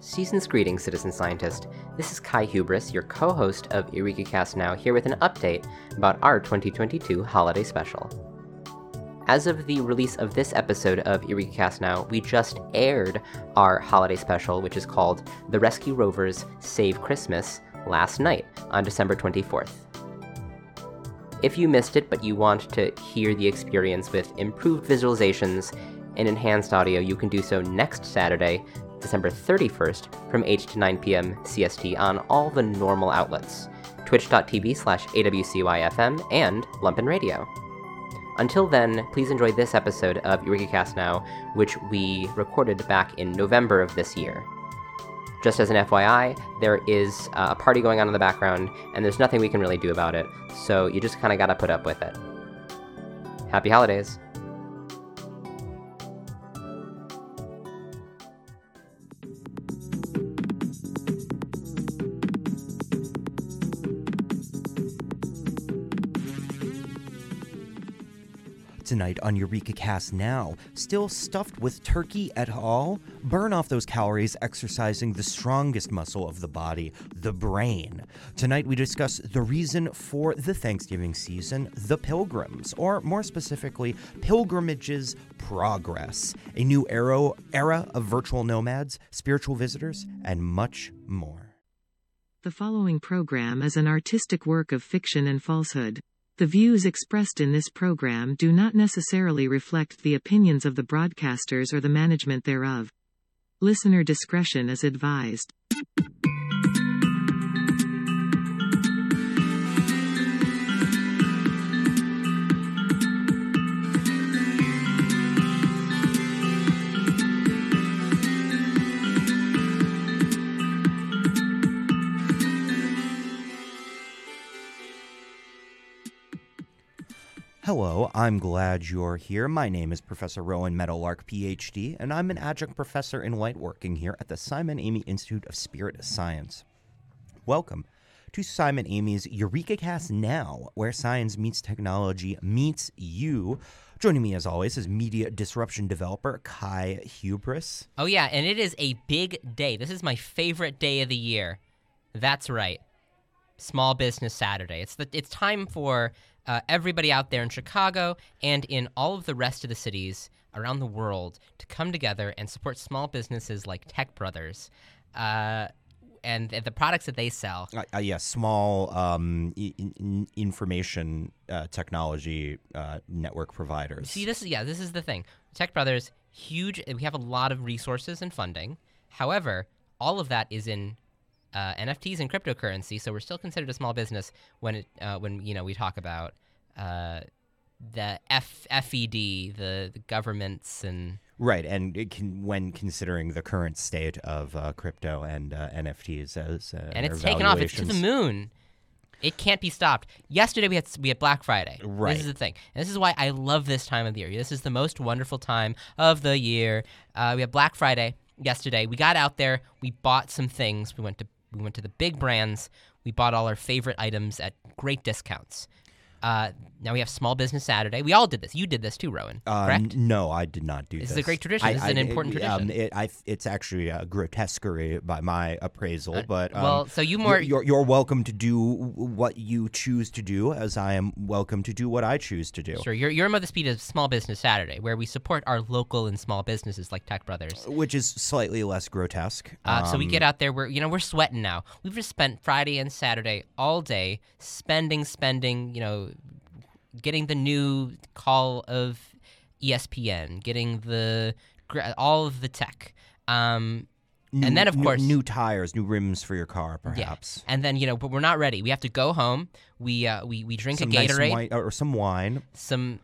Season's greetings, citizen scientist. This is Kai Hubris, your co host of Eureka Cast Now, here with an update about our 2022 holiday special. As of the release of this episode of Eureka Cast Now, we just aired our holiday special, which is called The Rescue Rovers Save Christmas, last night on December 24th. If you missed it, but you want to hear the experience with improved visualizations and enhanced audio, you can do so next Saturday, December 31st from 8 to 9 p.m. CST on all the normal outlets twitch.tv slash awcyfm and Lumpen Radio. Until then, please enjoy this episode of Eureka Cast Now, which we recorded back in November of this year. Just as an FYI, there is a party going on in the background, and there's nothing we can really do about it, so you just kind of gotta put up with it. Happy holidays! Tonight on Eureka Cast Now, still stuffed with turkey at all? Burn off those calories exercising the strongest muscle of the body, the brain. Tonight we discuss the reason for the Thanksgiving season, the pilgrims, or more specifically, pilgrimages progress, a new era, era of virtual nomads, spiritual visitors, and much more. The following program is an artistic work of fiction and falsehood. The views expressed in this program do not necessarily reflect the opinions of the broadcasters or the management thereof. Listener discretion is advised. Hello, I'm glad you're here. My name is Professor Rowan Meadowlark, PhD, and I'm an adjunct professor in lightworking here at the Simon Amy Institute of Spirit Science. Welcome to Simon Amy's Eureka Cast Now, where science meets technology meets you. Joining me, as always, is media disruption developer Kai Hubris. Oh, yeah, and it is a big day. This is my favorite day of the year. That's right. Small Business Saturday. It's the it's time for uh, everybody out there in Chicago and in all of the rest of the cities around the world to come together and support small businesses like Tech Brothers. Uh, and, and the products that they sell. Uh, uh, yeah, small um, in, information uh, technology uh, network providers. See, this is yeah, this is the thing. Tech Brothers, huge. We have a lot of resources and funding. However, all of that is in uh, NFTs and cryptocurrency, so we're still considered a small business when it uh, when you know we talk about uh, the F- FED, the, the governments and right, and can, when considering the current state of uh, crypto and uh, NFTs as uh, and it's taken off, it's to the moon. It can't be stopped. Yesterday we had we had Black Friday. Right. This is the thing. And this is why I love this time of the year. This is the most wonderful time of the year. Uh, we had Black Friday yesterday. We got out there. We bought some things. We went to we went to the big brands. We bought all our favorite items at great discounts. Uh, now we have Small Business Saturday. We all did this. You did this too, Rowan. Uh, correct? No, I did not do this. This is a great tradition. I, this is I, an important it, tradition. Um, it, I, it's actually a grotesquerie by my appraisal, uh, but um, well, so you more you're, you're welcome to do what you choose to do, as I am welcome to do what I choose to do. Sure, you're you're the speed of Small Business Saturday, where we support our local and small businesses like Tech Brothers, which is slightly less grotesque. Uh, um, so we get out there. We're you know we're sweating now. We've just spent Friday and Saturday all day spending, spending. You know getting the new call of ESPN, getting the all of the tech. Um, new, and then of new, course new tires, new rims for your car, perhaps. Yeah. And then you know, but we're not ready. We have to go home. We uh, we we drink some a Gatorade nice wine, or some wine. Some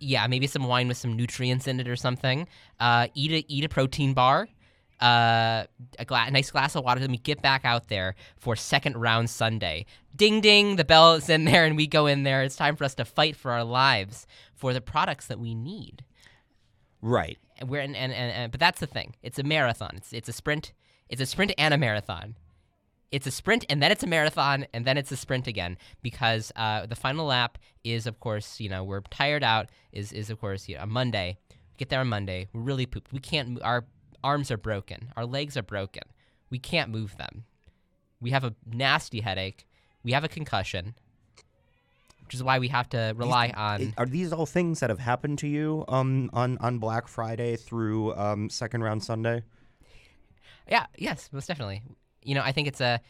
yeah, maybe some wine with some nutrients in it or something. Uh, eat a eat a protein bar. Uh, a gla- nice glass of water. Then we get back out there for second round Sunday. Ding ding, the bell is in there, and we go in there. It's time for us to fight for our lives for the products that we need. Right. And we're and, and, and, and but that's the thing. It's a marathon. It's it's a sprint. It's a sprint and a marathon. It's a sprint and then it's a marathon and then it's a sprint again because uh, the final lap is of course you know we're tired out is is of course you know, a Monday. We get there on Monday. We're really pooped. We can't. Our arms are broken, our legs are broken. We can't move them. We have a nasty headache. We have a concussion, which is why we have to rely on. Are these all things that have happened to you um, on on Black Friday through um, Second Round Sunday? Yeah, yes, most definitely. You know, I think it's a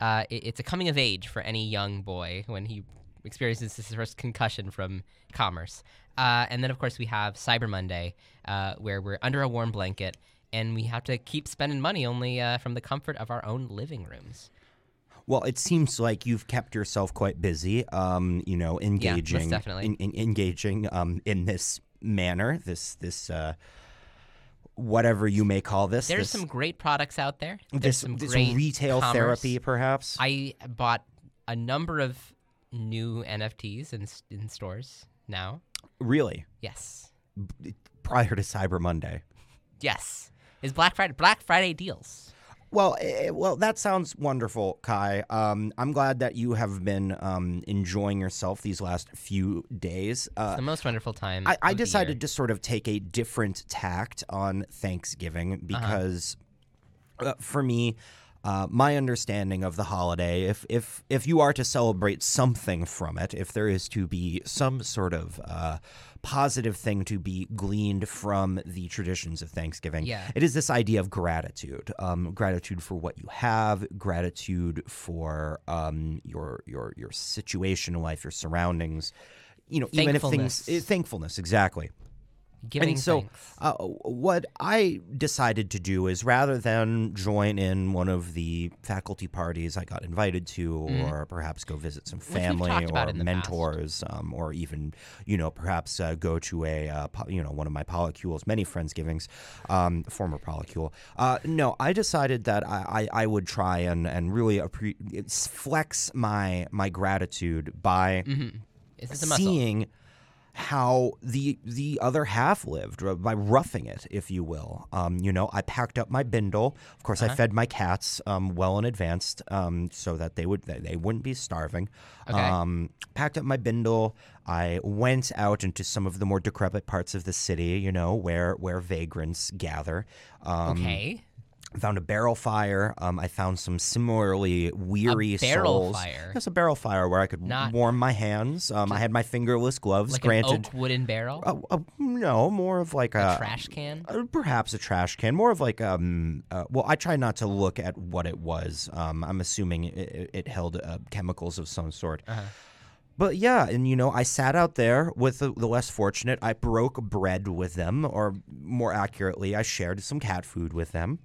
uh, it- it's a coming of age for any young boy when he experiences his first concussion from commerce. Uh, and then, of course, we have Cyber Monday, uh, where we're under a warm blanket and we have to keep spending money only uh, from the comfort of our own living rooms. Well, it seems like you've kept yourself quite busy. Um, you know, engaging, definitely. in- in- engaging um, in this manner, this this uh, whatever you may call this. There's this, some great products out there. There's this, some this great retail commerce. therapy, perhaps. I bought a number of new NFTs in, in stores now. really, Yes. prior to Cyber Monday. Yes. Is Black Friday Black Friday deals. Well, eh, well, that sounds wonderful, Kai. Um, I'm glad that you have been um, enjoying yourself these last few days. Uh, the most wonderful time. I, I decided to sort of take a different tact on Thanksgiving because, uh, for me, uh, my understanding of the holiday, if if if you are to celebrate something from it, if there is to be some sort of uh, positive thing to be gleaned from the traditions of Thanksgiving, Yeah. it is this idea of gratitude, um, gratitude for what you have, gratitude for um, your your your situation in life, your surroundings. You know, even if things Thankfulness. thankfulness, exactly. Giving and so, uh, what I decided to do is rather than join in one of the faculty parties I got invited to, or perhaps go visit some Mm-hmm. family or in the past. mentors, um, or even you know perhaps uh, go to a uh, po- you know one of my polycules, many friendsgivings, um, former polycule. Uh, no, I decided that I, I, I would try and and really appre- flex my my gratitude by Is this a muscle? seeing how the the other half lived by roughing it, if you will. Um, you know, I packed up my bindle. Of course, Uh-huh. I fed my cats um, well in advance um, so that they would they, they wouldn't be starving. Okay. Um, packed up my bindle. I went out into some of the more decrepit parts of the city. You know, where where vagrants gather. Um, okay. Found a barrel fire. Um, I found some similarly weary a barrel souls. fire? Yes, a barrel fire where I could Not- warm my hands. Um, I had my fingerless gloves. Like granted, an oak wooden barrel, uh, uh, no, more of like a a, trash can. uh, perhaps a trash can. More of like um. Uh, well, I try not to look at what it was. Um, I'm assuming it, it, it held uh, chemicals of some sort. Uh-huh. But yeah, and you know, I sat out there with the, the less fortunate. I broke bread with them, or more accurately, I shared some cat food with them.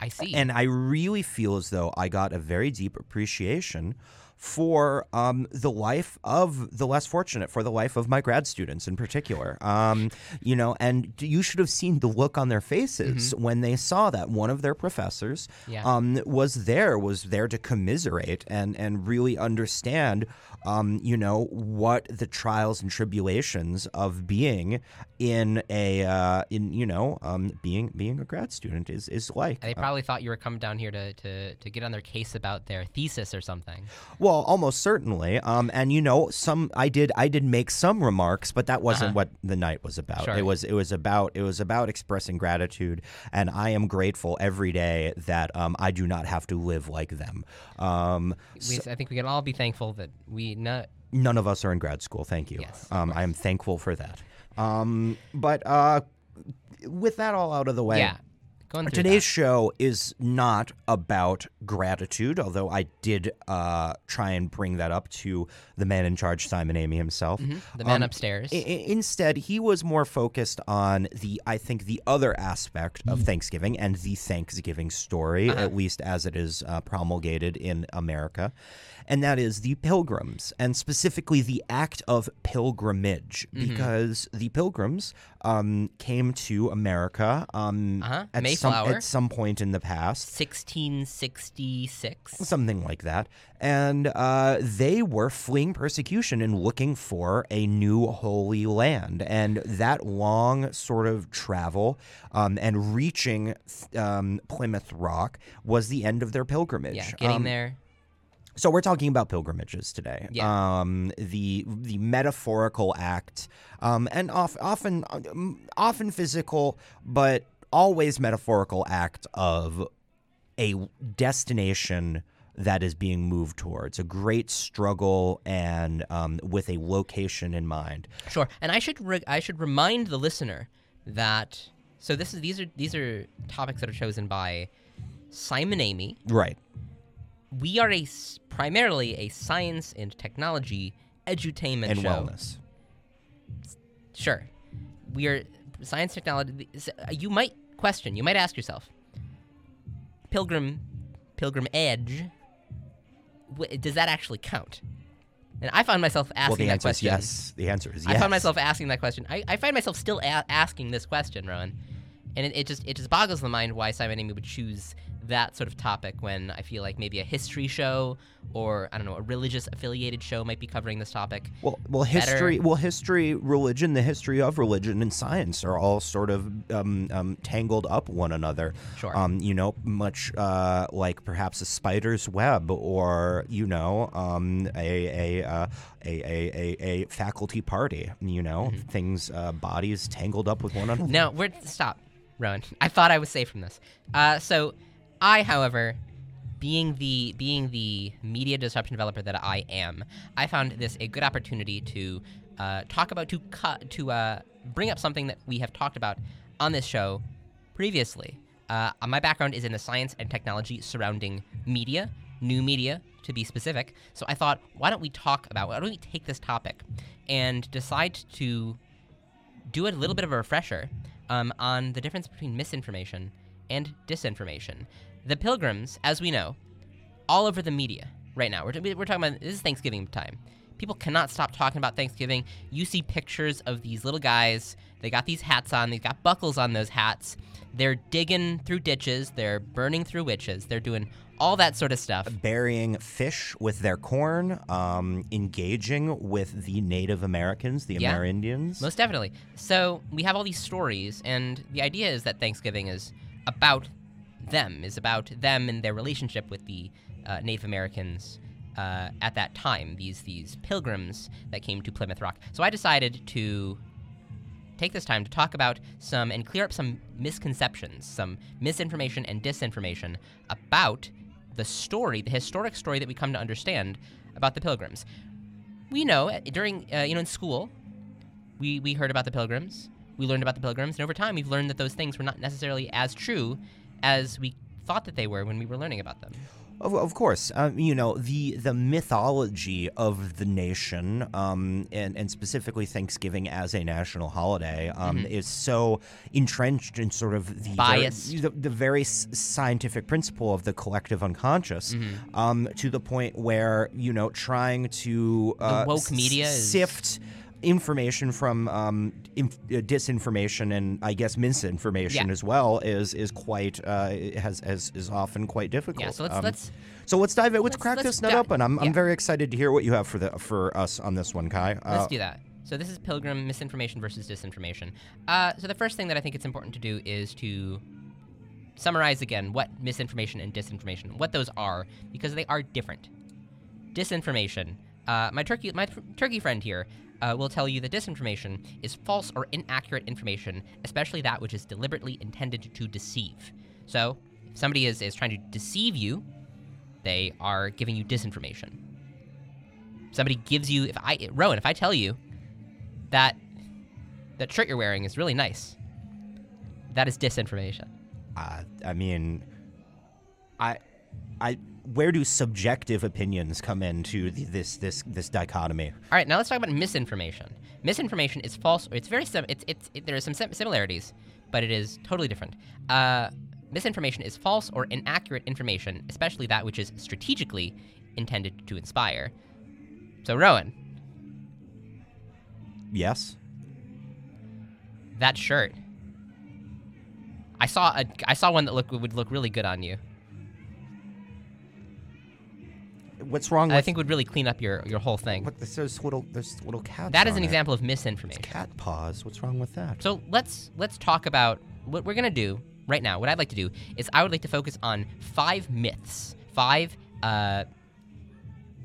I see. And I really feel as though I got a very deep appreciation for um, the life of the less fortunate, for the life of my grad students in particular. Um, you know, and you should have seen the look on their faces when they saw that one of their professors Yeah. um, was there, was there to commiserate and and really understand, um, you know, what the trials and tribulations of being in a uh, in you know um, being being a grad student is is like. they probably thought you were coming down here to, to, to get on their case about their thesis or something. Well, almost certainly. Um, and you know, some I did I did make some remarks, but that wasn't what the night was about. Sure. It was it was about it was about expressing gratitude, and I am grateful every day that um, I do not have to live like them. Um, We, I think we can all be thankful that we not. none of us are in grad school. Thank you. Yes, um, I am thankful for that. Um, but uh, with that all out of the way, Yeah. Today's show is not about gratitude, although I did uh, try and bring that up to the man in charge, Simon Amy himself. that. the man Um, upstairs. I- instead, he was more focused on the, I think, the other aspect of Thanksgiving and the Thanksgiving story, at least as it is uh, promulgated in America, and that is the pilgrims, and specifically the act of pilgrimage, because the pilgrims um, came to America um, Uh-huh. at, some, at some point in the past. 1666. Something like that. And uh, they were fleeing persecution and looking for a new holy land. And that long sort of travel um, and reaching um, Plymouth Rock was the end of their pilgrimage. Yeah, getting Um, there. So we're talking about pilgrimages today. Yeah. Um, the the metaphorical act, um, and off, often often physical, but always metaphorical act of a destination that is being moved towards a great struggle and um, with a location in mind. Sure, and I should re- I should remind the listener that so this is these are these are topics that are chosen by Simon Amy. Right. We are a primarily a science and technology edutainment And show. wellness. Sure, we are science technology. uh, You might question. You might ask yourself, Pilgrim, Pilgrim Edge. Does that actually count? And I found myself asking Well, the that answer is question. yes. The answer is yes. I found myself asking that question. I, I find myself still a- asking this question, Rowan, and it, it just it just boggles the mind why Simon Amy would choose that sort of topic when I feel like maybe a history show or I don't know a religious affiliated show might be covering this topic. Well, well, history, well, history, religion, the history of religion and science are all sort of um, um, tangled up one another. Sure. Um, you know, much uh, like perhaps a spider's web, or you know, um, a a, uh, a a a a faculty party. You know, Mm-hmm. things, uh, bodies tangled up with one another. No, we're stop, Rowan. I thought I was safe from this. Uh, so, I, however, being the being the media disruption developer that I am, I found this a good opportunity to uh, talk about to cut to uh, bring up something that we have talked about on this show previously. Uh, my background is in the science and technology surrounding media, new media to be specific. So I thought, why don't we talk about? Why don't we take this topic and decide to do a little bit of a refresher um, on the difference between misinformation and disinformation. The pilgrims, as we know, all over the media right now. We're, we're talking about this is Thanksgiving time. People cannot stop talking about Thanksgiving. You see pictures of these little guys. They got these hats on. They've got buckles on those hats. They're digging through ditches. They're burning through witches. They're doing all that sort of stuff. Burying fish with their corn, um, engaging with the Native Americans, the Yeah. Amerindians. Most definitely. So we have all these stories, and the idea is that Thanksgiving is about them, is about them and their relationship with the uh, Native Americans uh, at that time. These these pilgrims that came to Plymouth Rock. So I decided to take this time to talk about some and clear up some misconceptions, some misinformation and disinformation about the story, the historic story that we come to understand about the pilgrims. We know uh, during uh, you know in school we we heard about the pilgrims we learned about the pilgrims and over time we've learned that those things were not necessarily as true as we thought that they were when we were learning about them. Of, of course, um, you know the the mythology of the nation, um, and and specifically Thanksgiving as a national holiday, um, is so entrenched in sort of the very, the, the very scientific principle of the collective unconscious, um, to the point where you know trying to uh, woke s- media is- sift information from um, inf- uh, disinformation and I guess misinformation Yeah. as well is is quite uh, has, has is often quite difficult. yeah so let's Um, let's so let's dive in. Let's, let's- crack let's this nut di- open. I'm, I'm very excited to hear what you have for the for us on this one, Kai. Uh, let's do that so this is pilgrim misinformation versus disinformation uh, so the first thing that i think it's important to do is to summarize again what misinformation and disinformation what those are because they are different disinformation. Uh, my turkey, my th- turkey friend here, uh, will tell you that disinformation is false or inaccurate information, especially that which is deliberately intended to deceive. So, if somebody is, is trying to deceive you, they are giving you disinformation. Somebody gives you, if I, Rowan, if I tell you that that shirt you're wearing is really nice, that is disinformation. uh, I mean, I, I, where do subjective opinions come into the, this this this dichotomy? All right, now let's talk about misinformation. Misinformation is false. It's very sim- it's it's it, there are some similarities, but it is totally different. Uh, misinformation is false or inaccurate information, especially that which is strategically intended to inspire. So, Rowan, Yes. that shirt. I saw a I saw one that look would look really good on you. What's wrong with? I think would really clean up your your whole thing. What, there's little there's little cats. That is an it. example of It's misinformation. cat paws. What's wrong with that? So let's let's talk about what we're gonna do right now. What I'd like to do is I would like to focus on five myths, five uh,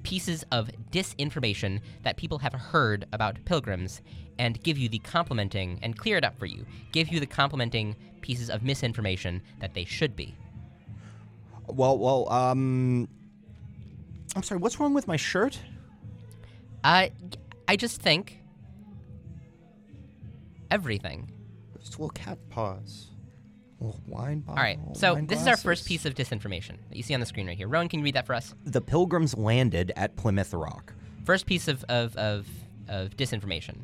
pieces of disinformation that people have heard about pilgrims and give you the complementing and clear it up for you. Give you the complementing pieces of misinformation that they should be. Well, well, um, I'm sorry. What's wrong with my shirt? Uh, I just think everything. Just little cat paws. Little wine bottle. All right, so this is our first piece of disinformation that you see on the screen right here. Rowan, can you read that for us? The Pilgrims landed at Plymouth Rock. First piece of, of, of, of disinformation.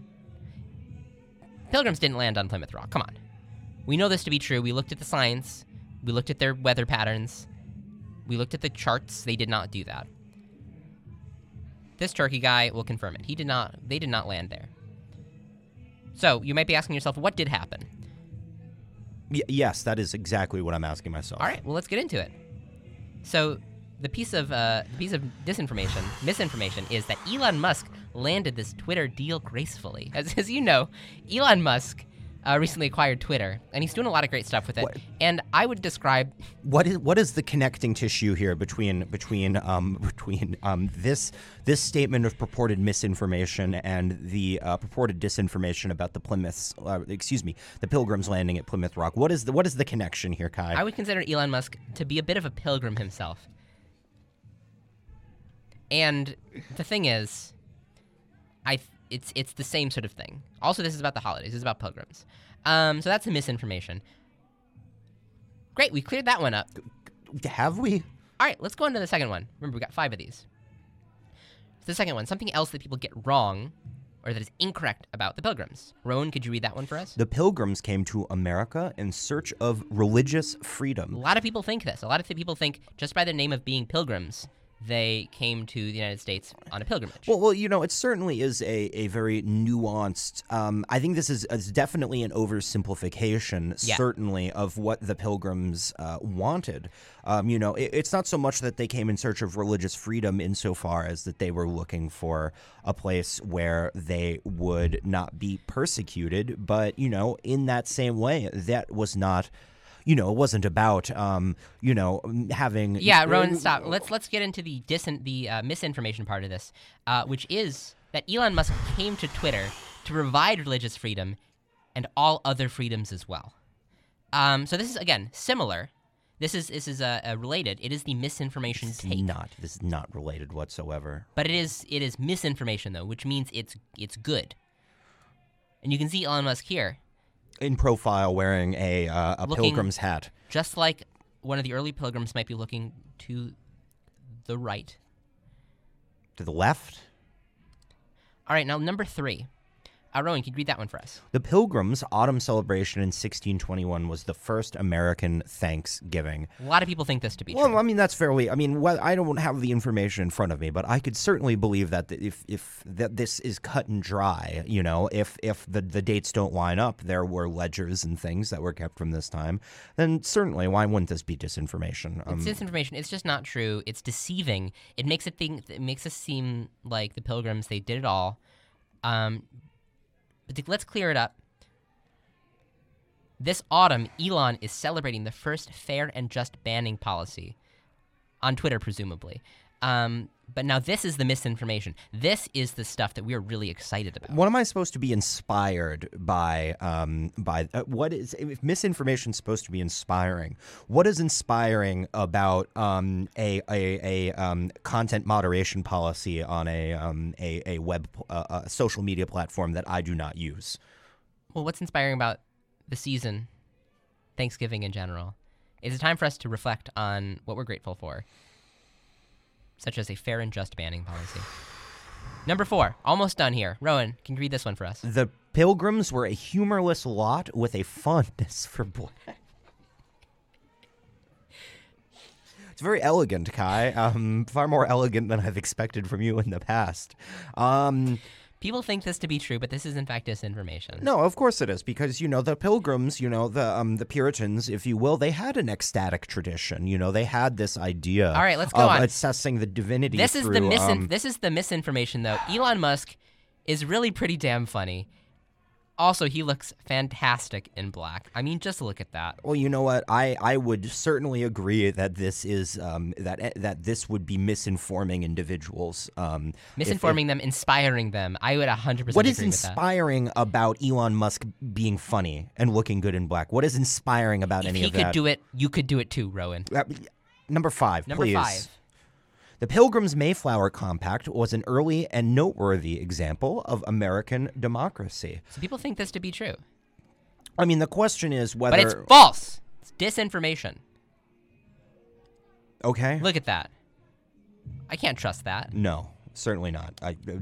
Pilgrims didn't land on Plymouth Rock. Come on. We know this to be true. We looked at the science, we looked at their weather patterns, we looked at the charts. They did not do that. This turkey guy will confirm it. He did not, they did not land there. So you might be asking yourself, what did happen? Y- yes, that is exactly what I'm asking myself. All right, well, let's get into it. So, the piece of uh, the piece of disinformation, misinformation, is that Elon Musk landed this Twitter deal gracefully. As, as you know, Elon Musk uh, recently acquired Twitter, and he's doing a lot of great stuff with it. What- And I would describe What is what is the connecting tissue here between between um, between um, this this statement of purported misinformation and the uh, purported disinformation about the Plymouths? Uh, excuse me, the Pilgrims landing at Plymouth Rock. What is the what is the connection here, Kai? I would consider Elon Musk to be a bit of a pilgrim himself. And the thing is, I th- it's it's the same sort of thing. Also, this is about the holidays. This is about pilgrims. Um, so that's the misinformation. Great, we cleared that one up. Have we? All right, let's go on to the second one. Remember, we got five of these. The second one, something else that people get wrong or that is incorrect about the pilgrims. Rowan, could you read that one for us? The Pilgrims came to America in search of religious freedom. A lot of people think this. A lot of people think just by the name of being pilgrims, they came to the United States on a pilgrimage. Well, well, you know, it certainly is a, a very nuanced. Um, I think this is, is definitely an oversimplification, Yeah. certainly, of what the Pilgrims uh, wanted. Um, you know, it, it's not so much that they came in search of religious freedom, insofar as that they were looking for a place where they would not be persecuted. But you know, in that same way, that was not. You know, it wasn't about, um, you know, having. yeah, Rowan, stop. Let's let's get into the dis- the uh, misinformation part of this, uh, which is that Elon Musk came to Twitter to provide religious freedom and all other freedoms as well. Um, so this is again similar. This is this is uh, uh, related. It is the misinformation It's take. not. This is not related whatsoever. But it is it is misinformation though, which means it's it's good. And you can see Elon Musk here, in profile wearing a uh, a Looking- pilgrim's hat. just like one of the early pilgrims might be looking to the right. To the left, All right, now number three. Uh, Rowan, can you read that one for us? the Pilgrims' autumn celebration in 1621 was the first American Thanksgiving. A lot of people think this to be Well, true. I mean that's fairly. I mean, well, I don't have the information in front of me, but I could certainly believe that if if that this is cut and dry, you know, if if the the dates don't line up, there were ledgers and things that were kept from this time, then certainly why wouldn't this be disinformation? Um, It's disinformation. It's just not true. It's deceiving. It makes it think. It makes us seem like the pilgrims they did it all. Um, but let's clear it up. This autumn, Elon is celebrating the first fair and just banning policy on Twitter, presumably. Um, but now this is the misinformation. This is the stuff that we're really excited about. What am I supposed to be inspired by? Um, by uh, what is if misinformation is supposed to be inspiring? What is inspiring about um, a a, a um, content moderation policy on a um, a, a web uh, a social media platform that I do not use? Well, what's inspiring about the season, Thanksgiving in general, is a time for us to reflect on what we're grateful for, such as a fair and just banning policy. Number four, almost done here. Rowan, can you read this one for us? The Pilgrims were a humorless lot with a fondness for black. It's very elegant, Kai. Um, far more elegant than I've expected from you in the past. Um, People think this to be true, but this is in fact disinformation. No, of course it is because you know the Pilgrims, you know the um the Puritans, if you will, they had an ecstatic tradition. You know they had this idea. All right, let's go of on. assessing the divinity. This is the misin- um, This is the misinformation, though. Elon Musk is really pretty damn funny. Also, he looks fantastic in black. I mean, just look at that. Well, you know what? I, I would certainly agree that this is um, that eh, that this would be misinforming individuals. Um, if- if- Misinforming them, inspiring them. I would 100% what agree is with that. inspiring about Elon Musk being funny and looking good in black? What is inspiring about If any he could do it, you could do it too, Rowan. Uh, number five, Number please. five. The Pilgrim's Mayflower Compact was an early and noteworthy example of American democracy. So people think this to be true. I mean, the question is whether. But it's false. It's disinformation. okay. Look at that. I can't trust that. No, certainly not. I, uh,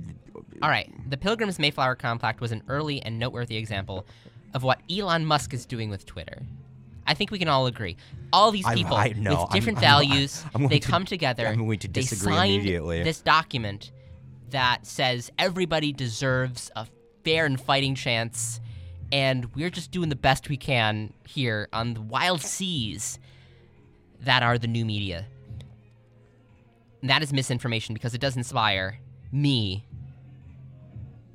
All right. The Pilgrim's Mayflower Compact was an early and noteworthy example of what Elon Musk is doing with Twitter. I think we can all agree. All these people I know. with I'm- different I'm- values, I'm they to- come together. I'm going to they disagree signed immediately. This document that says everybody deserves a fair and fighting chance, and we're just doing the best we can here on the wild seas that are the new media. And that is misinformation because it does inspire me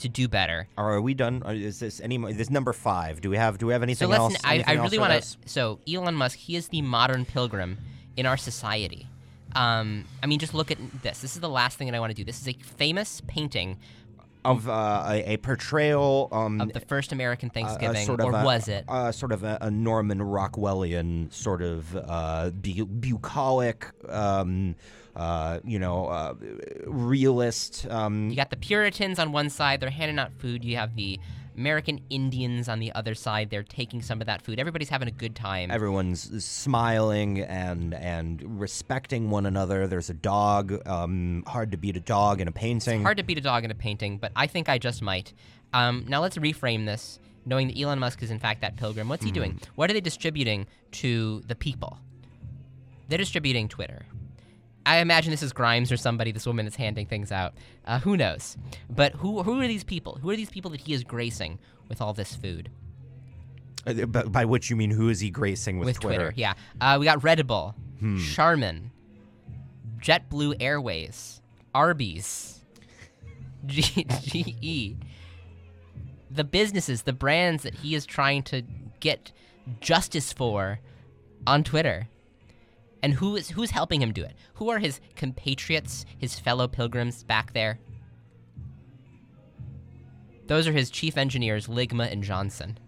to do better. are we done? Uh, Is this any? mo- This number five. Do we have? Do we have So anything listen, else? I, I anything else really want to. So Elon Musk, he is the modern pilgrim in our society. Um, I mean, just look at this. This is the last thing that I want to do. This is a famous painting of uh, a, a portrayal um, of the first American Thanksgiving, sort of or a- was it? uh, sort of a, a Norman Rockwellian sort of uh, bu- bucolic, um, uh, you know, uh, realist. Um, You got the Puritans on one side; they're handing out food. You have the American Indians on the other side; they're taking some of that food. Everybody's having a good time. Everyone's smiling and and respecting one another. There's a dog. Um, hard to beat a dog in a painting. Hard to beat a dog in a painting, but I think I just might. Um, now let's reframe this, knowing that Elon Musk is in fact that pilgrim. What's he doing? What are they distributing to the people? They're distributing Twitter. I imagine this is Grimes or somebody. This woman is handing things out. Uh, who knows? But who who are these people? Who are these people that he is gracing with all this food? Uh, by, by which you mean who is he gracing with, with Twitter. Yeah, uh, we got Red Bull, Charmin, JetBlue Airways, Arby's, G- GE. The businesses, the brands that he is trying to get justice for on Twitter. And who is who's helping him do it? Who are his compatriots, his fellow pilgrims back there? Those are his chief engineers, Ligma and Johnson.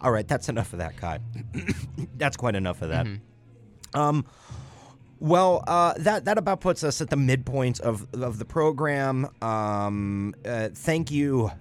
All right, that's enough of that, Kai. that's quite enough of that. Mm-hmm. Um, well, uh, that that about puts us at the midpoint of of the program. Um, uh, thank you,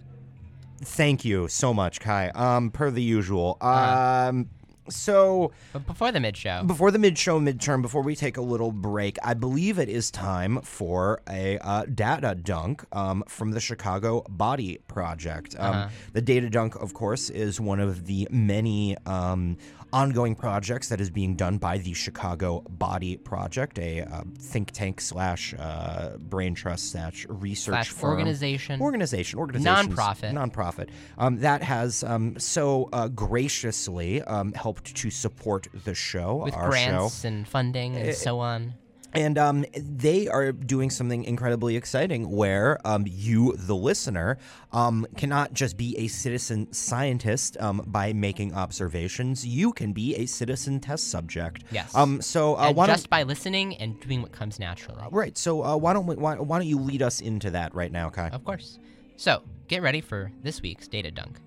thank you so much, Kai. Um, per the usual. Uh-huh. So But before the mid show, before the mid show midterm, before we take a little break, I believe it is time for a uh, data dunk um, from the Chicago Body Project. Um, Uh-huh. The data dunk, of course, is one of the many um, ongoing projects that is being done by the Chicago Body Project, a uh, think tank slash uh, brain trust slash research slash firm. organization. Organization, organization, Nonprofit. nonprofit um, that has um, so uh, graciously um, helped to support the show, with our grants show, and funding and so on. And um, they are doing something incredibly exciting where um, you, the listener, um, cannot just be a citizen scientist um, by making observations. You can be a citizen test subject. Yes. Um. So uh, just don't by listening and doing what comes naturally. right? So uh, why don't we, why, why don't you lead us into that right now, Kai? Of course. So, get ready for this week's Data Dunk.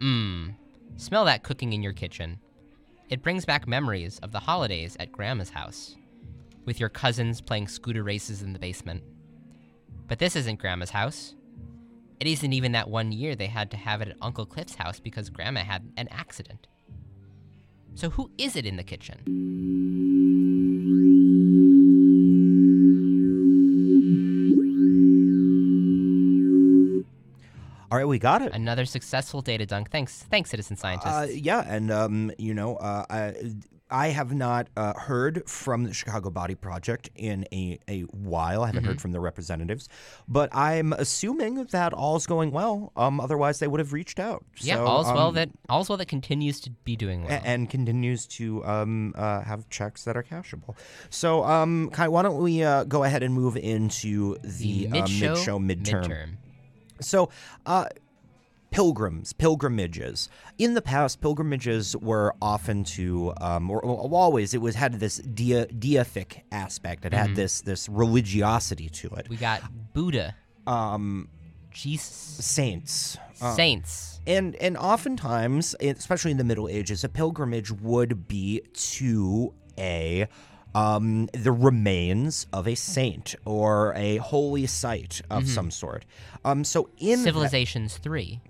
Mmm. Smell that cooking in your kitchen. It brings back memories of the holidays at Grandma's house, with your cousins playing scooter races in the basement. But this isn't Grandma's house. It isn't even that one year they had to have it at Uncle Cliff's house because Grandma had an accident. So, who is it in the kitchen? All right, we got it. Another successful data dunk. Thanks, thanks, citizen scientists. Uh, yeah, and um, you know, uh, I, I have not uh, heard from the Chicago Body Project in a, a while. I haven't Mm-hmm. heard from the representatives, but I'm assuming that all's going well. Um, otherwise, they would have reached out. yeah, So, all's well um, that all's well that continues to be doing well. a- and continues to um, uh, have checks that are cashable. So, um, Kai, why don't we uh, go ahead and move into the, uh, mid-show mid-show midterm? midterm. So, uh, pilgrims, pilgrimages. In the past, pilgrimages were often to, um, or, or always, it was had this dia, deific aspect. It had this this religiosity to it. We got Buddha, Um, Jesus, saints, uh, saints. and and oftentimes, especially in the Middle Ages, a pilgrimage would be to a um, the remains of a saint or a holy site of some sort. Um, so in that- Civilizations 3.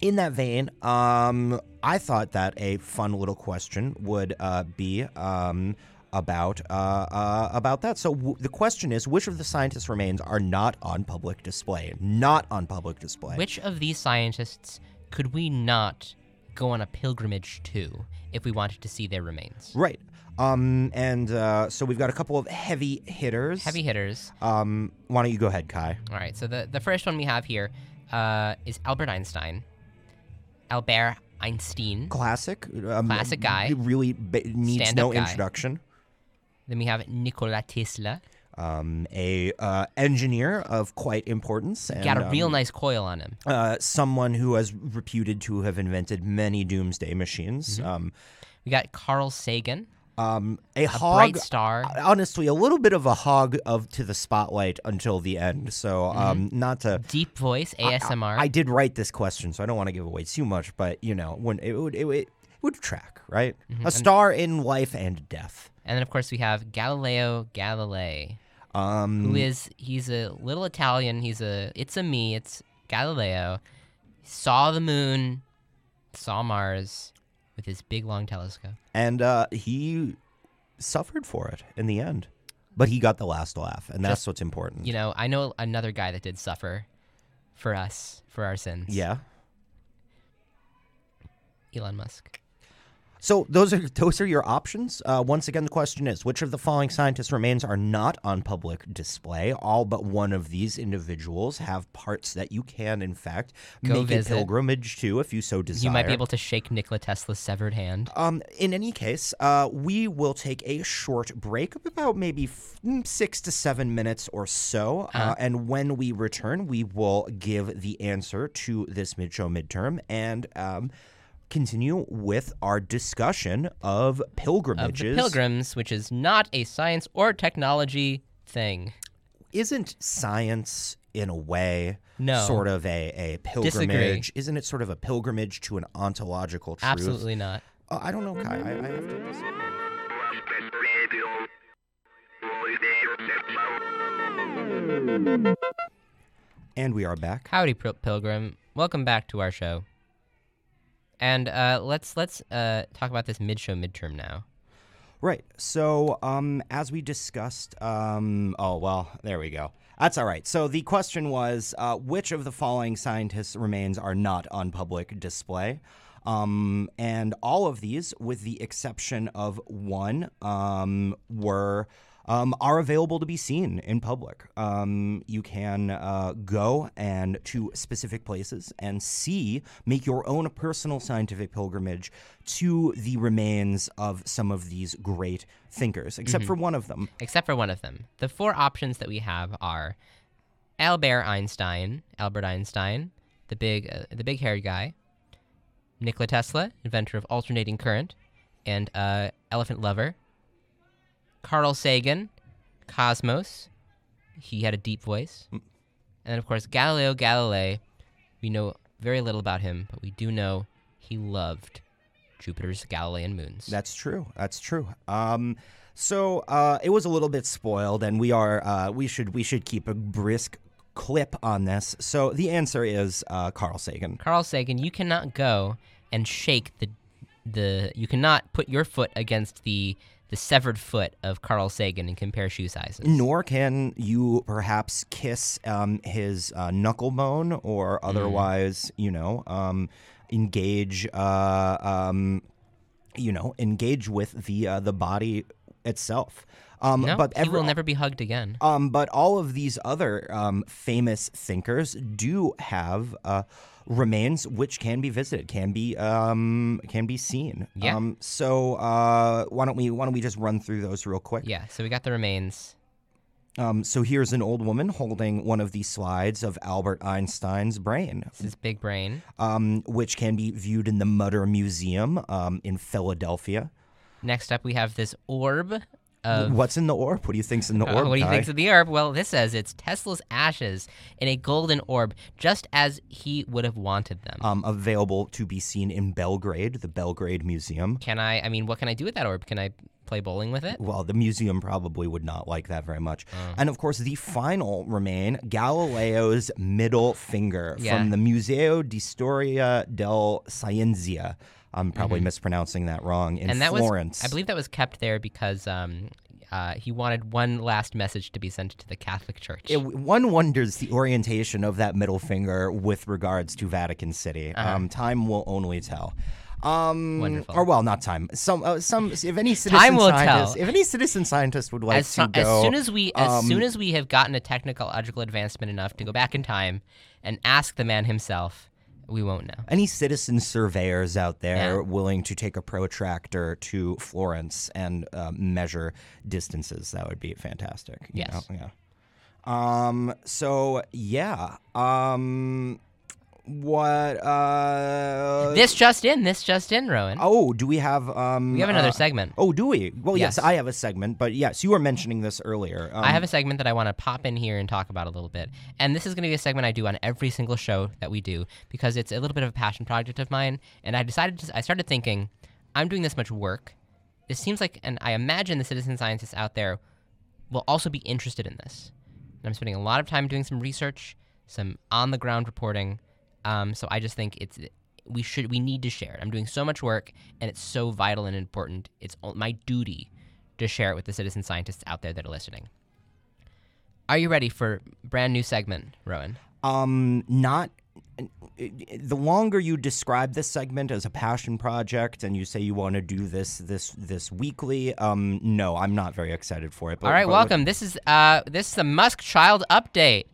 In that vein, um, I thought that a fun little question would uh, be um, about uh, uh, about that. So w- the question is, which of the scientists' remains are not on public display? Not on public display. Which of these scientists could we not go on a pilgrimage to if we wanted to see their remains? Right. Um, and uh, so we've got a couple of heavy hitters. Heavy hitters. Um, why don't you go ahead, Kai? All right, so the, the first one we have here uh, is Albert Einstein. Albert Einstein. Classic. Um, Classic guy. Really ba- needs Stand-up no guy. introduction. Then we have Nikola Tesla. Um, a uh, engineer of quite importance. And, Got a real um, nice coil on him. uh, someone who has reputed to have invented many doomsday machines. Mm-hmm. Um, We got Carl Sagan, um, a, a hog. bright star. Honestly, a little bit of a hog of to the spotlight until the end. So, Mm-hmm. um, not to. Deep voice, ASMR. I did write this question, so I don't want to give away too much. But you know, when it would, it, would- it would track right. Mm-hmm. A star in life and death. and then, of course, we have Galileo Galilei, Um, who is, he's a little Italian. He's a, it's a me, it's Galileo. Saw the moon, saw Mars with his big long telescope. and uh, he suffered for it in the end, but he got the last laugh, and that's what's important. You know, I know another guy that did suffer for us, for our sins. yeah. Elon Musk. So those are those are your options. Uh, once again, the question is: Which of the following scientists' remains are not on public display? All but one of these individuals have parts that you can, in fact, Go make visit. a pilgrimage to if you so desire. You might be able to shake Nikola Tesla's severed hand. Um, in any case, uh, we will take a short break of about maybe f- mm, six to seven minutes or so. uh Uh-huh. and when we return, we will give the answer to this mid show midterm and um, continue with our discussion of Of pilgrimages. the pilgrims, which is not a science or technology thing. Isn't science, in a way, No. sort of a, a pilgrimage? Disagree. Isn't it sort of a pilgrimage to an ontological truth? Absolutely not. Uh, I don't know, Kai. I, I have to disagree. And we are back. Howdy, Pilgrim. Welcome back to our show. And uh, let's let's uh, talk about this mid-show midterm now. Right. So, um, as we discussed, um, oh well, there we go. That's all right. So the question was, uh, which of the following scientists' remains are not on public display? Um, and all of these, with the exception of one, um, were um, are available to be seen in public. Um, you can uh, go and to specific places and see, make your own personal scientific pilgrimage to the remains of some of these great thinkers, except for one of them. Except for one of them. The four options that we have are Albert Einstein, Albert Einstein, the big uh, the big-haired guy, Nikola Tesla, inventor of alternating current, and uh, elephant lover. Carl Sagan, Cosmos. He had a deep voice. And then, of course, Galileo Galilei. We know very little about him, but we do know he loved Jupiter's Galilean moons. That's true. That's true. Um, so uh, it was a little bit spoiled, and we are uh, we should we should keep a brisk clip on this. So the answer is uh, Carl Sagan. Carl Sagan, you cannot go and shake the the you cannot put your foot against the the severed foot of Carl Sagan and compare shoe sizes. Nor can you perhaps kiss um, his uh, knuckle bone or otherwise, you know, um, engage, uh, um, you know, engage with the uh, the body itself. Um, No, but he every, will never be hugged again. Um, but all of these other um, famous thinkers do have uh, remains which can be visited, can be um, can be seen. Yeah. Um, so uh, why don't we why don't we just run through those real quick? Yeah, so we got the remains. Um, so here's an old woman holding one of the slides of Albert Einstein's brain, This is big brain. um, which can be viewed in the Mutter Museum um, in Philadelphia. Next up, we have this orb of. What's in the orb? What do you think's in the Uh, orb? what do you Kai? think's in the orb? Well, this says it's Tesla's ashes in a golden orb, just as he would have wanted them. um, available to be seen in Belgrade, the Belgrade Museum. can I? I mean, what can I do with that orb? Can I play bowling with it? Well, the museum probably would not like that very much. Oh. And of course, the final remain Galileo's middle finger Yeah. from the Museo di Storia del Scienza. I'm probably mispronouncing that wrong in Mm-hmm. and that Florence. was, I believe, that was kept there because um, uh, he wanted one last message to be sent to the Catholic Church. It- one wonders the orientation of that middle finger with regards to Vatican City. Um, time will only tell. Um, Uh-huh. Wonderful. Or well, not time. Some, uh, some. If any citizen Time will scientist, tell. if any citizen scientist would like as, to go, as soon as we, as um, soon as we have gotten a technological advancement enough to go back in time and ask the man himself, we won't know. any citizen surveyors out there Yeah. willing to take a protractor to Florence and uh, measure distances, that would be fantastic. you Yes. know? Yeah. Um. So yeah. Um. What? Uh. this just in. This just in, Rowan. Oh, do we have? Um. we have another uh, segment. Oh, do we? Well, yes. Yes. I have a segment, but yes, you were mentioning this earlier. Um, I have a segment that I want to pop in here and talk about a little bit. And this is going to be a segment I do on every single show that we do because it's a little bit of a passion project of mine. And I decided to, I started thinking, I'm doing this much work. It seems like, and I imagine the citizen scientists out there will also be interested in this. And I'm spending a lot of time doing some research, some on the ground reporting. Um, so I just think it's we should we need to share it. I'm doing so much work, and it's so vital and important. It's my duty to share it with the citizen scientists out there that are listening. Are you ready for brand new segment, Rowan? Um, not. The longer you describe this segment as a passion project, and you say you want to do this this this weekly, um, no, I'm not very excited for it. All right, welcome. This is uh this is the Musk Child update.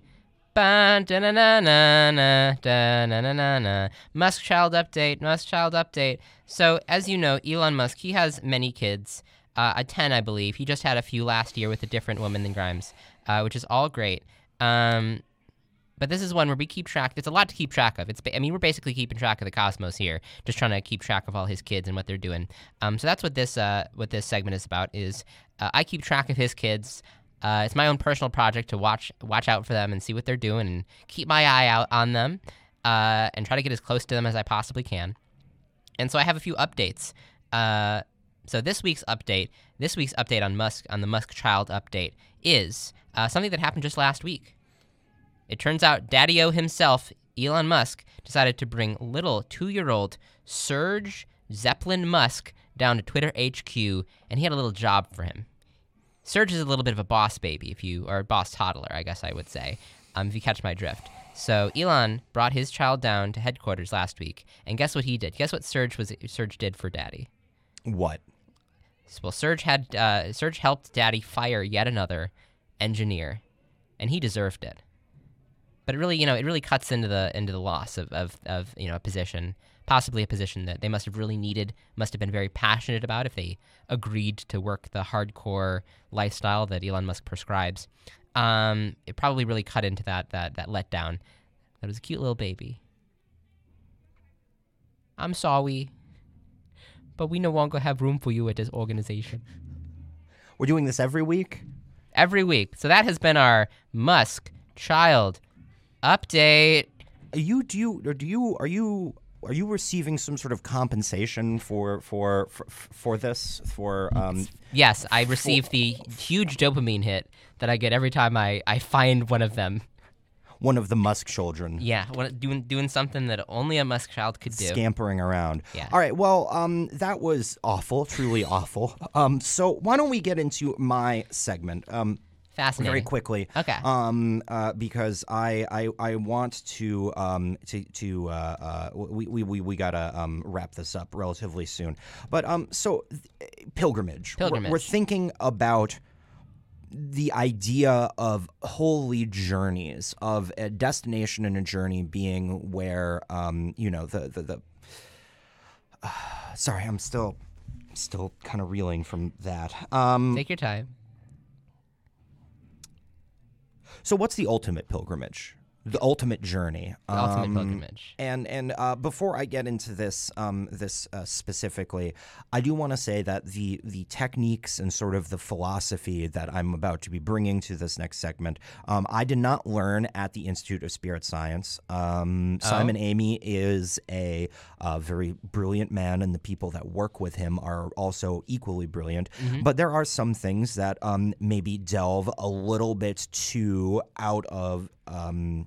Musk Child update. Musk Child update. So as you know, Elon Musk he has many kids. Uh, a ten, I believe. He just had a few last year with a different woman than Grimes, uh, which is all great. Um, but this is one where we keep track. It's a lot to keep track of. It's, I mean, we're basically keeping track of the cosmos here, just trying to keep track of all his kids and what they're doing. Um, so that's what this, uh, what this segment is about. Is uh, I keep track of his kids. Uh, it's my own personal project to watch, watch out for them and see what they're doing and keep my eye out on them, uh, and try to get as close to them as I possibly can. And so I have a few updates. Uh, so this week's update, this week's update on Musk, on the Musk Child update, is uh, something that happened just last week. It turns out Daddy-O himself, Elon Musk, decided to bring little two-year-old Serge Zeppelin Musk down to Twitter HQ, and he had a little job for him. Serge is a little bit of a boss baby, if you or a boss toddler, I guess I would say, um, if you catch my drift. So Elon brought his child down to headquarters last week, and guess what he did? Guess what Serge was Serge did for Daddy? what? Well, Serge had uh, Serge helped Daddy fire yet another engineer, and he deserved it. But it really, you know, it really cuts into the into the loss of, of, of you know a position, possibly a position that they must have really needed, must have been very passionate about if they agreed to work the hardcore lifestyle that Elon Musk prescribes. Um, it probably really cut into that that that letdown. That was a cute little baby. I'm sorry, but we no longer have room for you at this organization. We're doing this every week. every week. So that has been our Musk child update. Are you do you or do you are you are you receiving some sort of compensation for for for, for this for um Yes, I receive the huge dopamine hit that I get every time I, I find one of them. one of the Musk children? Yeah, one- doing doing something that only a Musk child could do. scampering around. Yeah. All right. Well, um, that was awful, truly awful. Um, so why don't we get into my segment? Um, Fascinating. very quickly. Okay. Um, uh, because I, I I want to um to to uh, uh we we we, we gotta um wrap this up relatively soon. But um so th- pilgrimage. We're- We're, thinking about the idea of holy journeys of a destination and a journey being where um you know the the, the sorry i'm still still kind of reeling from that um Take your time. So, what's the ultimate pilgrimage? The ultimate journey. The ultimate Um, pilgrimage. And and uh, before I get into this um, this uh, specifically, I do want to say that the the techniques and sort of the philosophy that I'm about to be bringing to this next segment, um, I did not learn at the Institute of Spirit Science. Um, Simon Amy is a uh, very brilliant man, and the people that work with him are also equally brilliant. But there are some things that um, maybe delve a little bit too out of. Um,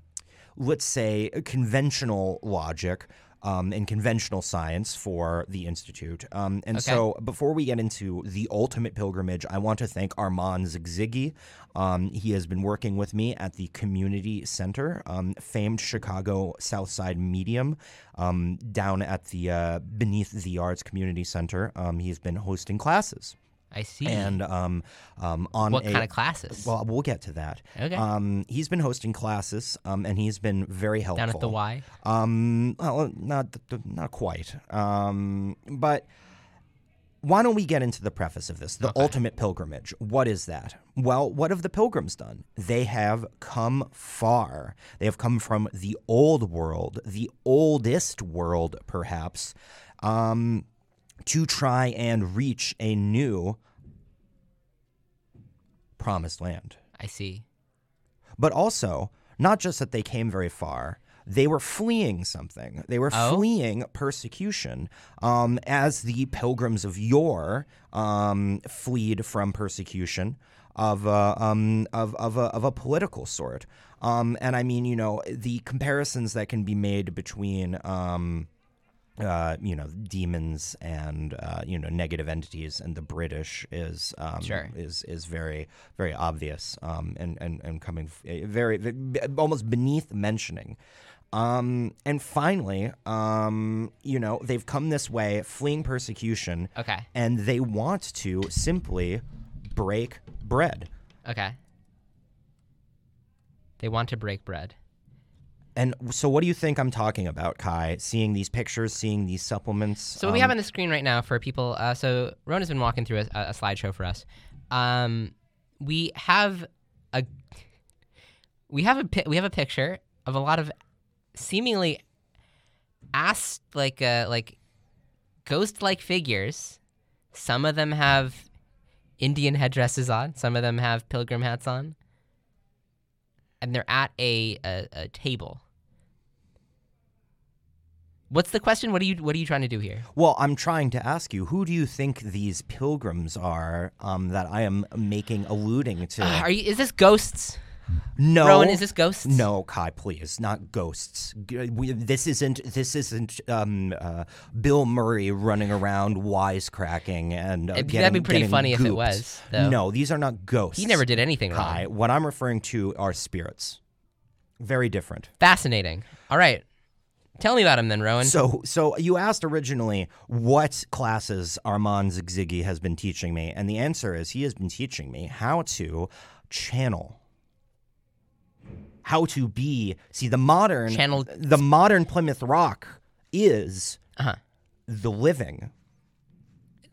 let's say, conventional logic um, and conventional science for the Institute. Um, and so, before we get into the ultimate pilgrimage, I want to thank Armand Zigziggy. Um, he has been working with me at the Community Center, um, famed Chicago Southside Medium, um, down at the uh, Beneath the Yards Community Center. Um, he's been hosting classes. I see. And um, um, on what a, kind of classes? well, we'll get to that. Okay. Um, he's been hosting classes, um, and he's been very helpful. Down at the Y. Um, well, not not quite. Um, but why don't we get into the preface of this? The ultimate pilgrimage. What is that? Well, what have the pilgrims done? They have come far. They have come from the old world, the oldest world, perhaps, um, to try and reach a new promised land I see. but also not just that they came very far they were fleeing something they were Oh? fleeing persecution um, as the pilgrims of yore um, fled from persecution of a, um, of, of, a, of a political sort um, and i mean you know the comparisons that can be made between um, uh, you know, demons and uh, you know negative entities, and the British is um, Sure. is is very very obvious um, and and and coming eh, very, almost beneath mentioning. Um, and finally, um, you know, they've come this way, fleeing persecution, Okay. and they want to simply break bread. Okay. They want to break bread. And so, what do you think I'm talking about, Kai? Seeing these pictures, seeing these supplements. So what we have on the screen right now for people. Uh, so Ron has been walking through a, a slideshow for us. Um, we have a we have a we have a picture of a lot of seemingly ass like uh, like ghost like figures. Some of them have Indian headdresses on. Some of them have pilgrim hats on. And they're at a, a, a table. What's the question? What are you What are you trying to do here? Well, I'm trying to ask you, who do you think these pilgrims are um, that I am making alluding to? Uh, are you? Is this ghosts? no, Rowan, is this ghosts? No, Kai, please, not ghosts. We, this isn't. This isn't um, uh, Bill Murray running around wisecracking and uh, It'd- getting, that'd be pretty funny if it was, though. No, these are not ghosts. He never did anything wrong. Kai, what I'm referring to are spirits. Very different. Fascinating. All right, tell me about him then, Rowan. So, so you asked originally what classes Armand Zigziggy has been teaching me, and the answer is he has been teaching me how to channel, how to be. See, the modern Channel- the modern Plymouth Rock is uh-huh. the living.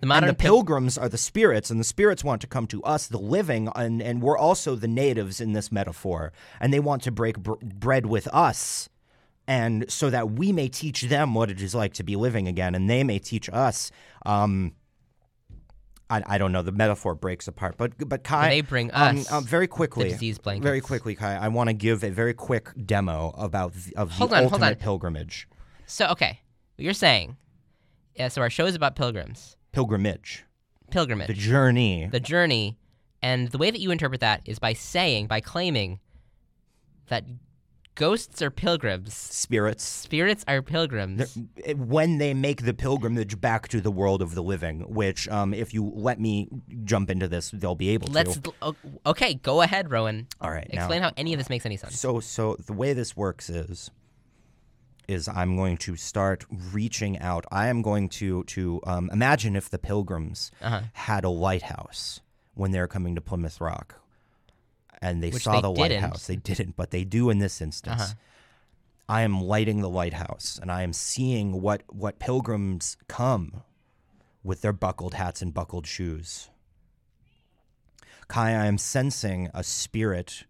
the modern and the pil- pilgrims are the spirits, and the spirits want to come to us, the living, and, and we're also the natives in this metaphor, and they want to break br- bread with us, and so that we may teach them what it is like to be living again, and they may teach us. Um, I, I don't know. The metaphor breaks apart, but but Kai, They bring um, us uh, very quickly, disease very quickly, Kai. I want to give a very quick demo about the, of Hold the on, hold ultimate on. pilgrimage, So okay, what you're saying. Yeah. So our show is about pilgrims, pilgrimage, pilgrimage, the journey. the journey, and the way that you interpret that is by saying, by claiming that ghosts are pilgrims, spirits spirits are pilgrims. They're- when they make the pilgrimage back to the world of the living, which, um, if you let me jump into this, they'll be able to Let's. to. o- Okay, go ahead, Rowan. All right, now, Explain how any of this makes any sense. so so the way this works is, is I'm going to start reaching out. I am going to to um, imagine if the pilgrims Uh-huh. had a lighthouse when they're coming to Plymouth Rock, and they Which saw they the didn't. lighthouse. They didn't, but they do in this instance. Uh-huh. I am lighting the lighthouse and I am seeing what, what pilgrims come with their buckled hats and buckled shoes. Kai, I am sensing a spirit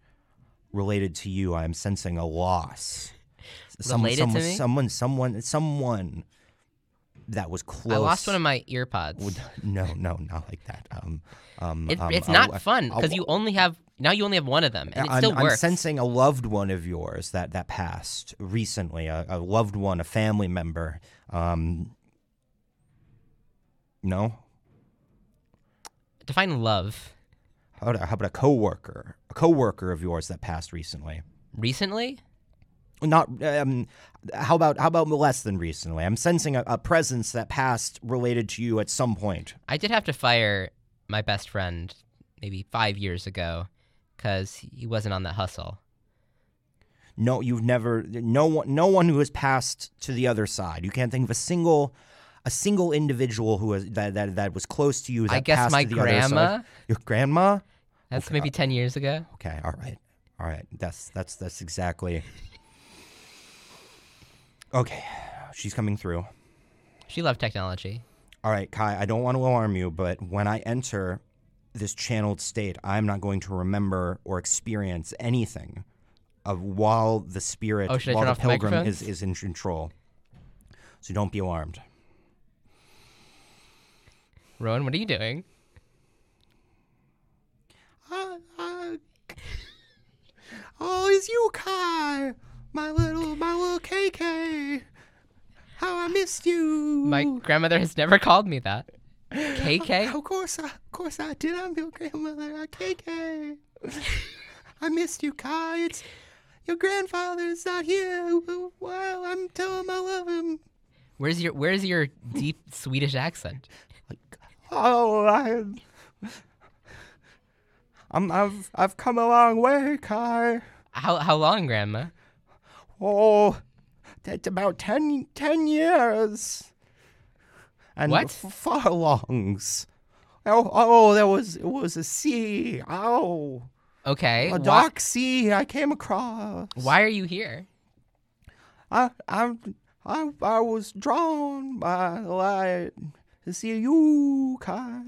related to you, I'm sensing a loss. Related to someone, me? someone, someone, someone that was close. I lost one of my earpods. no, no, not like that. Um, um, It, um, it's I- not I- fun because you only have now you only have one of them, and it I'm, still I'm sensing a loved one of yours that that passed recently. A, a loved one, a family member. Um, no, Define love. how about, how about a coworker? A coworker of yours that passed recently. Recently, Not um, how about how about less than recently? I'm sensing a, a presence that passed related to you at some point. I did have to fire my best friend maybe five years ago because he wasn't on that hustle. No, you've never no one no one who has passed to the other side. You can't think of a single a single individual who was that that, that was close to you. That I guess passed my the grandma. Your grandma. That's maybe uh, ten years ago. Okay, all right, all right. That's that's that's exactly. Okay, she's coming through. She loved technology. All right, Kai. I don't want to alarm you, but when I enter this channeled state, I'm not going to remember or experience anything of while the spirit, Oh, while the off the pilgrim is, is in control. So don't be alarmed. Rowan, what are you doing? Uh, uh, oh, it's you, Kai, my little, my little KK. How I missed you. My grandmother has never called me that. KK? Of course, I, of course I did. I'm your grandmother, KK. I missed you, Kai. It's your grandfather's not here. Well, I'm telling him I love him. Where's your Where's your deep Swedish accent? Oh, I, I'm, I've, I've come a long way, Kai. How How long, Grandma? Oh, that's about 10, 10 years. And What? f- furlongs. Oh, oh, there was it was a sea. Oh, Okay. a why- dark sea I came across. Why are you here? I, I, I, I was drawn by the light to see you, Kai.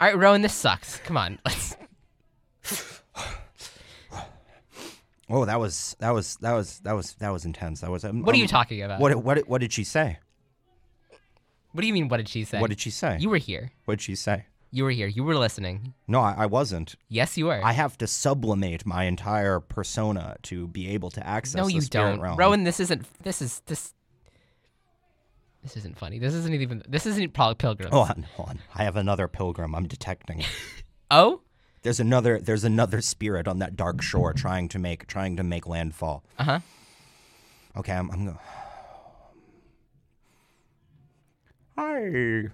All right, Rowan, this sucks. Come on, let's. Oh, that was that was that was that was that was intense. That was. Um, What are you um, talking about? What what what did she say? What do you mean? What did she say? What did she say? You were here. what did she say? You were here. You were listening. No, I, I wasn't. Yes, you were. I have to sublimate my entire persona to be able to access. no, the you spirit don't, realm. Rowan. This isn't. This is this. This isn't funny. This isn't even. This isn't Pil- pilgrim. Hold on, hold on. I have another pilgrim. I'm detecting. Oh. There's another. There's another spirit on that dark shore trying to make trying to make landfall. Uh huh. Okay, I'm. I'm going. Hi,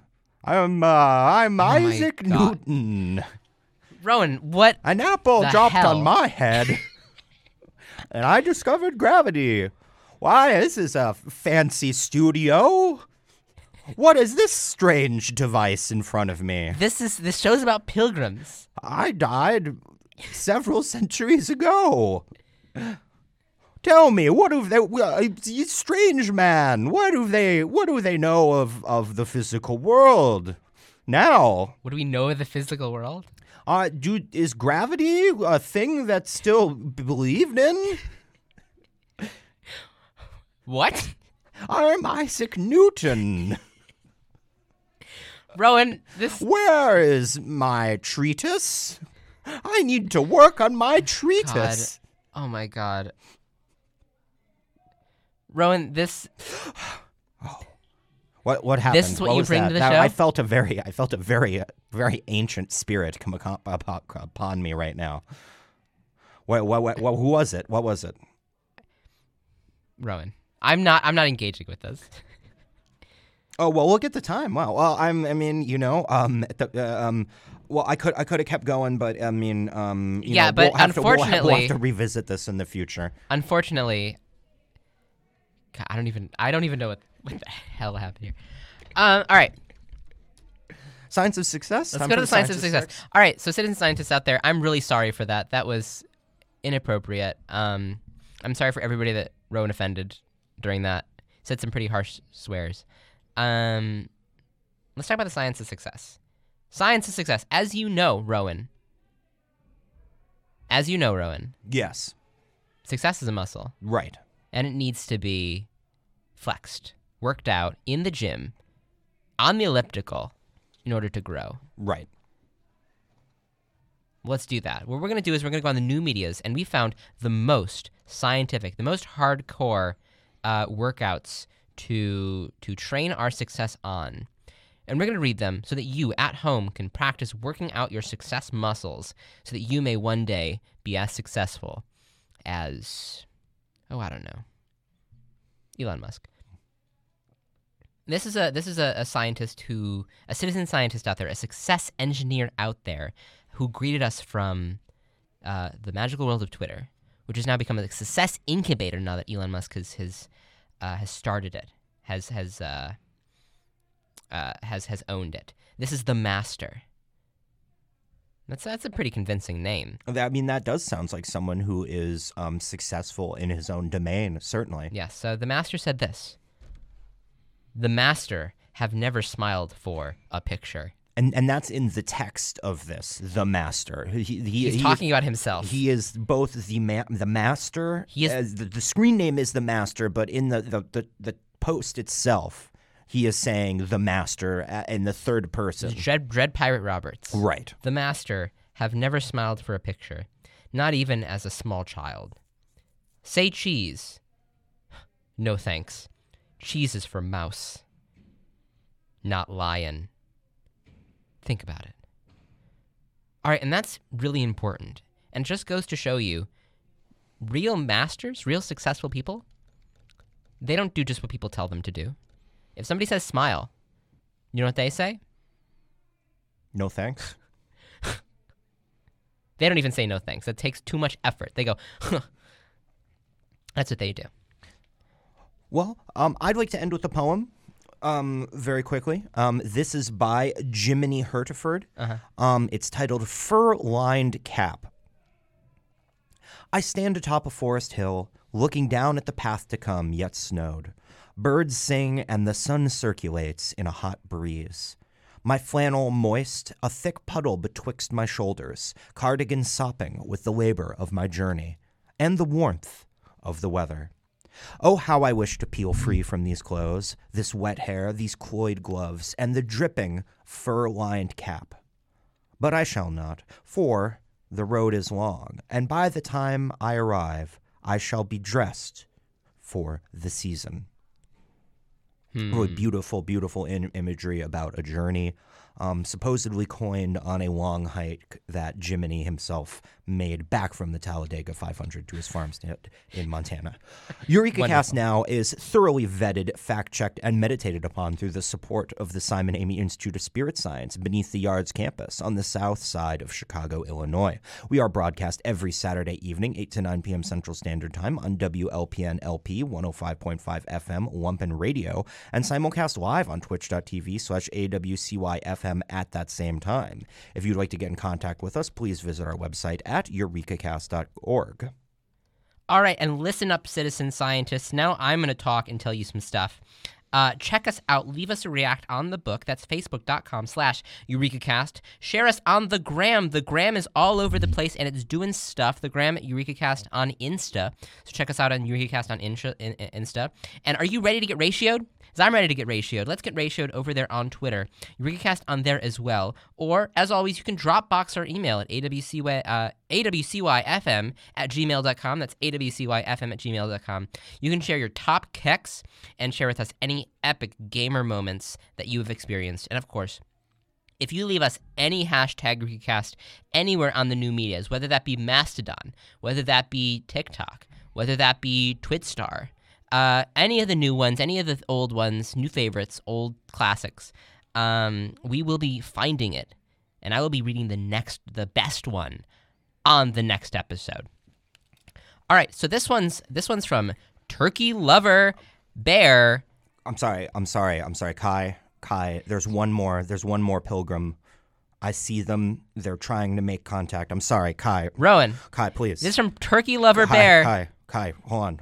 I'm. Uh, I'm Oh Isaac Newton. Rowan, what? An apple The dropped hell? on my head, and I discovered gravity. Why, this is a fancy studio. What is this strange device in front of me? This is this show's about pilgrims. I died several centuries ago. Tell me, what do they? Uh, strange man, what do they? What do they know of of the physical world now? What do we know of the physical world? Uh, do is gravity a thing that's still believed in? What? I'm Isaac Newton. Rowan, this Where is my treatise? I need to work on my treatise. Oh my god. Rowan, this oh. What what happened? This is what you was bring that? to the That- show? I felt a very I felt a very uh, very ancient spirit come upon, me right now. What, what what what who was it? What was it? Rowan. I'm not I'm not engaging with this. Oh well, look at the time. Wow. Well, I'm. I mean, you know, um, the, uh, um, well, I could I could have kept going, but I mean, um, you Yeah, know, but we'll have to, we'll have- we'll have to revisit this in the future. Unfortunately, God, I don't even I don't even know what what the hell happened here. Um all right. Science of success. Let's Time go to the science of success. All right, so citizen scientists out there, I'm really sorry for that. That was inappropriate. Um, I'm sorry for everybody that Rowan offended during that. Said some pretty harsh swears. Um, let's talk about the science of success. Science of success, as you know, Rowan. As you know, Rowan, Yes. success is a muscle, Right. And it needs to be flexed, worked out in the gym, on the elliptical, in order to grow. Right. Let's do that. What we're going to do is we're going to go on the new medias, and we found the most scientific, the most hardcore uh, workouts to to train our success on. And we're going to read them so that you at home can practice working out your success muscles so that you may one day be as successful as, oh, I don't know, Elon Musk. This is a this is a, a scientist who a citizen scientist out there, a success engineer out there, who greeted us from uh, the magical world of Twitter, which has now become a success incubator now that Elon Musk has has uh, has started it, has has uh, uh, has has owned it. This is the master. That's that's a pretty convincing name. I mean, that does sound like someone who is um, successful in his own domain, certainly. Yes. So the master said this. The master have never smiled for a picture. And and that's in the text of this, the master. He, he, He's he talking is, about himself. He is both the ma- the master. He is- as the, the screen name is the master, but in the, the, the, the post itself, he is saying the master uh, in the third person. Dread, Dread Pirate Roberts. Right. The master have never smiled for a picture, not even as a small child. Say cheese. No thanks. Cheese is for mouse, not lion. Think about it. All right, and that's really important. And just goes to show you real masters, real successful people, they don't do just what people tell them to do. If somebody says smile, you know what they say? No thanks. They don't even say no thanks. That takes too much effort. They go, huh. That's what they do. Well, um, I'd like to end with a poem. Um, very quickly. Um, this is by Jiminy Hertiford. Um, it's titled "Fur Lined Cap." I stand atop a forest hill, looking down at the path to come, yet snowed. Birds sing, and the sun circulates in a hot breeze. My flannel moist, a thick puddle betwixt my shoulders, cardigan sopping with the labor of my journey, and the warmth of the weather. Oh, how I wish to peel free from these clothes, this wet hair, these cloyed gloves, and the dripping, fur lined cap. But I shall not, for the road is long, and by the time I arrive, I shall be dressed for the season. Really hmm. beautiful, beautiful in- imagery about a journey, um, supposedly coined on a long hike that Jiminy himself made back from the Talladega 500 to his farmstead in Montana. Eureka Cast now is thoroughly vetted, fact checked, and meditated upon through the support of the Simon Amy Institute of Spirit Science beneath the Yards campus on the south side of Chicago, Illinois. We are broadcast every Saturday evening, 8 to 9 p.m. Central Standard Time on WLPN LP 105.5 FM Lumpen Radio and simulcast live on twitch.tv slash AWCY FM at that same time. If you'd like to get in contact with us, please visit our website at eurekacast.org. All right, and listen up, citizen scientists. Now I'm going to talk and tell you some stuff. Uh, check us out. Leave us a react on the book. That's facebook.com slash EurekaCast. Share us on the gram. The gram is all over the place and it's doing stuff. The gram at EurekaCast on Insta. So check us out on EurekaCast on Insta. in- in- Insta. And are you ready to get ratioed? Because I'm ready to get ratioed. Let's get ratioed over there on Twitter. EurekaCast on there as well. Or, as always, you can Dropbox our email at awcy, uh, awcyfm at gmail.com. That's awcyfm at gmail.com. You can share your top kecks and share with us any epic gamer moments that you have experienced. And, of course, if you leave us any hashtag recast anywhere on the new medias, whether that be Mastodon, whether that be TikTok, whether that be Twitstar, uh, any of the new ones, any of the old ones, new favorites, old classics, um, we will be finding it, and I will be reading the next, the best one, on the next episode. All right, so this one's this one's from Turkey Lover Bear. I'm sorry. I'm sorry. I'm sorry. Kai, Kai, there's one more. There's one more pilgrim. I see them. They're trying to make contact. I'm sorry. Kai, Rowan, Kai, please. this is from Turkey Lover Kai, Bear. Kai, Kai, hold on.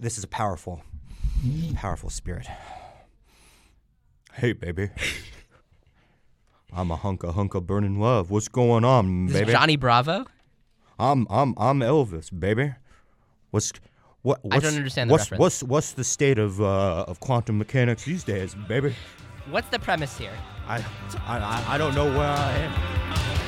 This is a powerful, powerful spirit. Hey, baby. I'm a hunk of hunk of burning love. What's going on, This baby? is Johnny Bravo. I'm I'm I'm Elvis, baby. What's what? What's, don't understand the what's, reference. What's what's the state of uh, of quantum mechanics these days, baby? What's the premise here? I I I- I don't know where I am.